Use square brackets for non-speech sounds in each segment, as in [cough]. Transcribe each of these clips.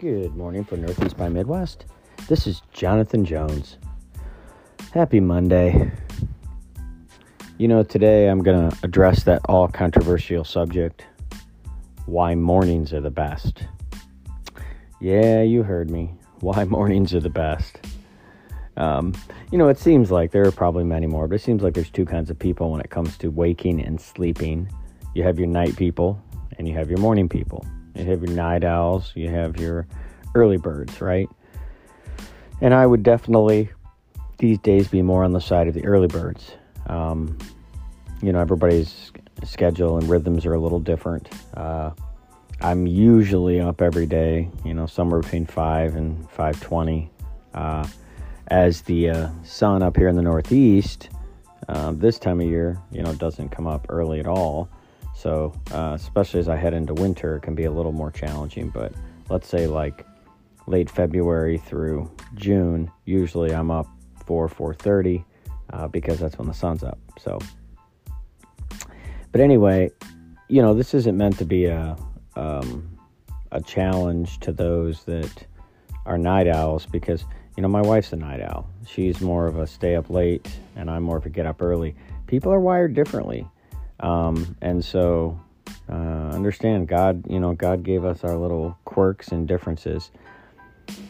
Good morning from Northeast by Midwest. This is Jonathan Jones. Happy Monday. You know, today I'm going to address that all controversial subject why mornings are the best. Yeah, you heard me. Why [laughs] mornings are the best. Um, you know, it seems like there are probably many more, but it seems like there's two kinds of people when it comes to waking and sleeping. You have your night people and you have your morning people. You have your night owls, you have your early birds, right? And I would definitely these days be more on the side of the early birds. Um, you know, everybody's schedule and rhythms are a little different. Uh, I'm usually up every day, you know, somewhere between five and five twenty. Uh, as the uh, sun up here in the Northeast, uh, this time of year, you know, doesn't come up early at all. So, uh, especially as I head into winter, it can be a little more challenging. But let's say like late February through June, usually I'm up 4 4:30 uh, because that's when the sun's up. So, but anyway, you know, this isn't meant to be a um, a challenge to those that are night owls because you know my wife's a night owl. She's more of a stay up late, and I'm more of a get up early. People are wired differently. Um, and so, uh, understand God, you know, God gave us our little quirks and differences.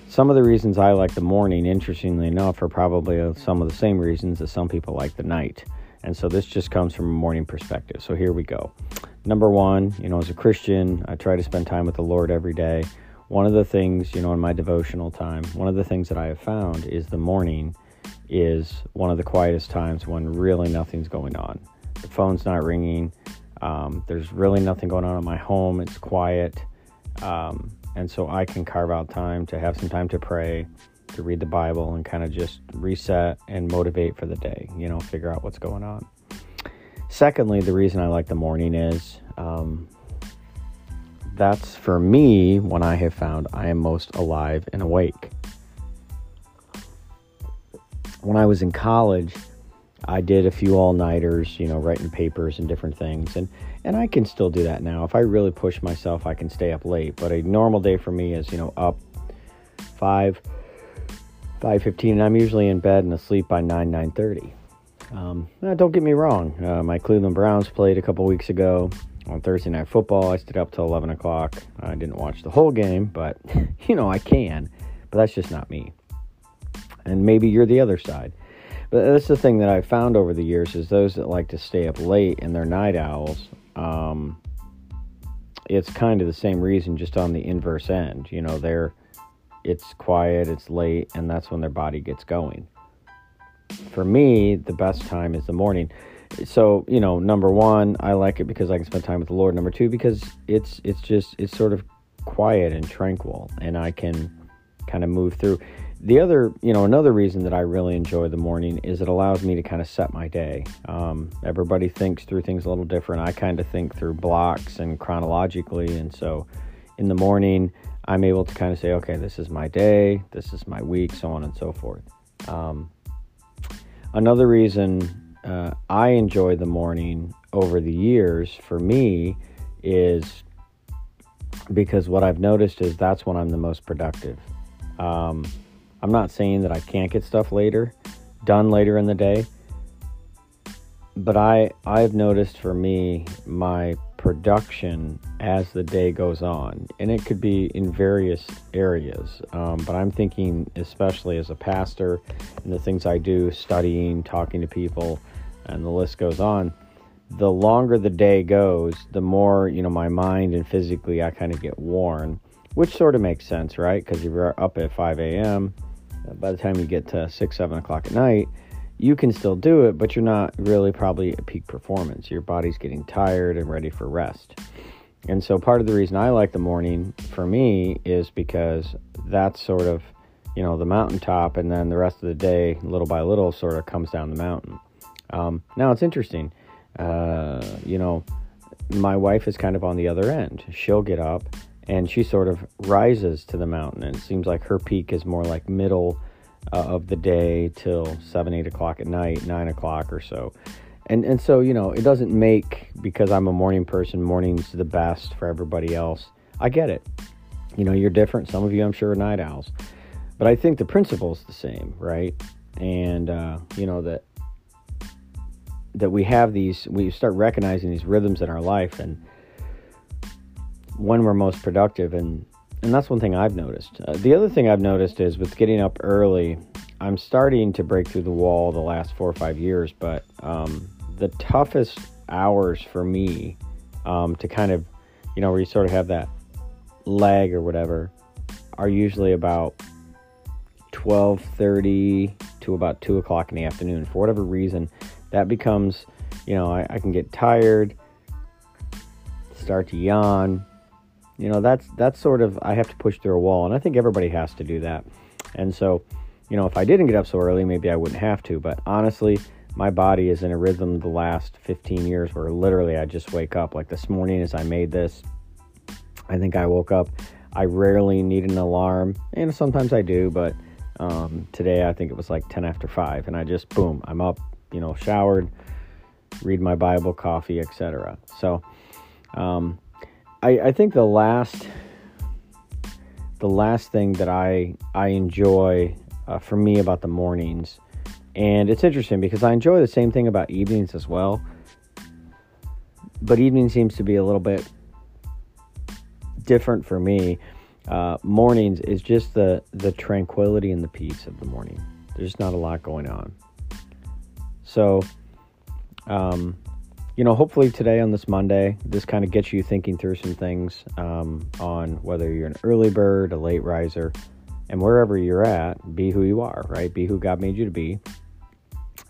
Some of the reasons I like the morning, interestingly enough, are probably some of the same reasons that some people like the night. And so this just comes from a morning perspective. So here we go. Number one, you know, as a Christian, I try to spend time with the Lord every day. One of the things, you know, in my devotional time, one of the things that I have found is the morning is one of the quietest times when really nothing's going on. The phone's not ringing. Um, there's really nothing going on in my home. It's quiet. Um, and so I can carve out time to have some time to pray, to read the Bible, and kind of just reset and motivate for the day, you know, figure out what's going on. Secondly, the reason I like the morning is um, that's for me when I have found I am most alive and awake. When I was in college, I did a few all nighters, you know, writing papers and different things, and and I can still do that now. If I really push myself, I can stay up late. But a normal day for me is, you know, up five, five fifteen, and I'm usually in bed and asleep by nine nine thirty. Um, don't get me wrong. Uh, my Cleveland Browns played a couple weeks ago on Thursday Night Football. I stayed up till eleven o'clock. I didn't watch the whole game, but [laughs] you know I can. But that's just not me. And maybe you're the other side. But that's the thing that I've found over the years is those that like to stay up late and they're night owls. Um, it's kind of the same reason, just on the inverse end. You know, they're it's quiet, it's late, and that's when their body gets going. For me, the best time is the morning. So, you know, number one, I like it because I can spend time with the Lord. Number two, because it's it's just it's sort of quiet and tranquil, and I can kind of move through the other, you know, another reason that I really enjoy the morning is it allows me to kind of set my day. Um, everybody thinks through things a little different. I kind of think through blocks and chronologically. And so in the morning, I'm able to kind of say, okay, this is my day, this is my week, so on and so forth. Um, another reason uh, I enjoy the morning over the years for me is because what I've noticed is that's when I'm the most productive. Um, I'm not saying that I can't get stuff later, done later in the day, but I I've noticed for me my production as the day goes on, and it could be in various areas. Um, but I'm thinking especially as a pastor and the things I do, studying, talking to people, and the list goes on. The longer the day goes, the more you know my mind and physically I kind of get worn, which sort of makes sense, right? Because if you're up at 5 a.m by the time you get to six, seven o'clock at night, you can still do it, but you're not really probably at peak performance. Your body's getting tired and ready for rest. And so, part of the reason I like the morning for me is because that's sort of, you know, the mountaintop, and then the rest of the day, little by little, sort of comes down the mountain. Um, now, it's interesting. Uh, you know, my wife is kind of on the other end. She'll get up and she sort of rises to the mountain. And it seems like her peak is more like middle uh, of the day till seven, eight o'clock at night, nine o'clock or so. And and so you know, it doesn't make because I'm a morning person. Morning's the best for everybody else. I get it. You know, you're different. Some of you, I'm sure, are night owls. But I think the principle's the same, right? And, uh, you know, that that we have these, we start recognizing these rhythms in our life and when we're most productive. And, and that's one thing I've noticed. Uh, the other thing I've noticed is with getting up early, I'm starting to break through the wall the last four or five years, but um, the toughest hours for me um, to kind of, you know, where you sort of have that lag or whatever, are usually about 12:30 to about two o'clock in the afternoon. For whatever reason, that becomes, you know, I, I can get tired, start to yawn. You know, that's that's sort of I have to push through a wall, and I think everybody has to do that. And so, you know, if I didn't get up so early, maybe I wouldn't have to. But honestly, my body is in a rhythm the last 15 years where literally I just wake up. Like this morning, as I made this, I think I woke up. I rarely need an alarm, and sometimes I do, but um, today I think it was like 10 after 5, and I just boom, I'm up, you know, showered, read my Bible, coffee, etc. So, um, I, I think the last the last thing that I I enjoy uh, for me about the mornings and it's interesting because I enjoy the same thing about evenings as well. But evening seems to be a little bit different for me. Uh, mornings is just the, the tranquility and the peace of the morning. There's not a lot going on. So, um, you know, hopefully today on this Monday, this kind of gets you thinking through some things um, on whether you're an early bird, a late riser, and wherever you're at, be who you are, right? Be who God made you to be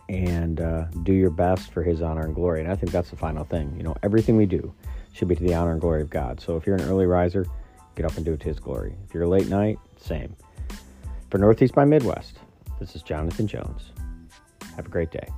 and uh, do your best for his honor and glory. And I think that's the final thing. You know, everything we do should be to the honor and glory of God. So if you're an early riser, get up and do it to his glory. If you're a late night, same. For Northeast by Midwest, this is Jonathan Jones. Have a great day.